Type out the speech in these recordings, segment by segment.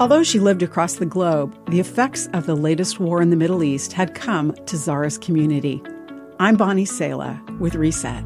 Although she lived across the globe, the effects of the latest war in the Middle East had come to Zara's community. I'm Bonnie Sala with Reset.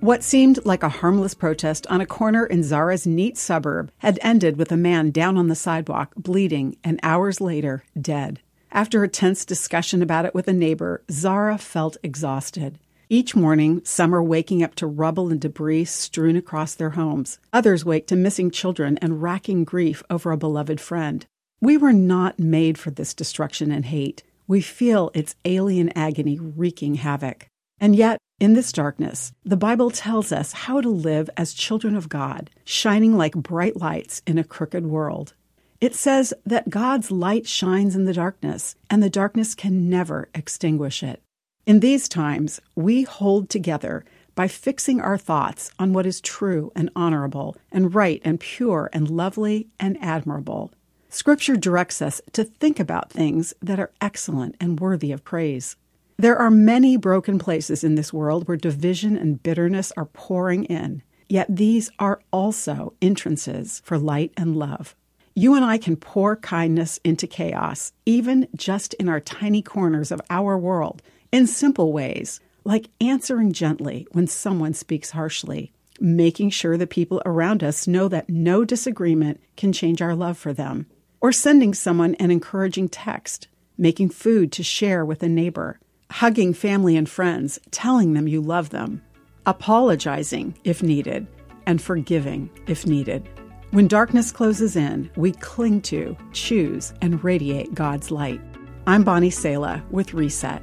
What seemed like a harmless protest on a corner in Zara's neat suburb had ended with a man down on the sidewalk, bleeding, and hours later, dead. After a tense discussion about it with a neighbor, Zara felt exhausted. Each morning, some are waking up to rubble and debris strewn across their homes. Others wake to missing children and racking grief over a beloved friend. We were not made for this destruction and hate. We feel its alien agony wreaking havoc. And yet, in this darkness, the Bible tells us how to live as children of God, shining like bright lights in a crooked world. It says that God's light shines in the darkness, and the darkness can never extinguish it. In these times, we hold together by fixing our thoughts on what is true and honorable, and right and pure and lovely and admirable. Scripture directs us to think about things that are excellent and worthy of praise. There are many broken places in this world where division and bitterness are pouring in, yet these are also entrances for light and love. You and I can pour kindness into chaos, even just in our tiny corners of our world in simple ways, like answering gently when someone speaks harshly, making sure the people around us know that no disagreement can change our love for them, or sending someone an encouraging text, making food to share with a neighbor, hugging family and friends, telling them you love them, apologizing if needed, and forgiving if needed. When darkness closes in, we cling to, choose, and radiate God's light. I'm Bonnie Sala with Reset.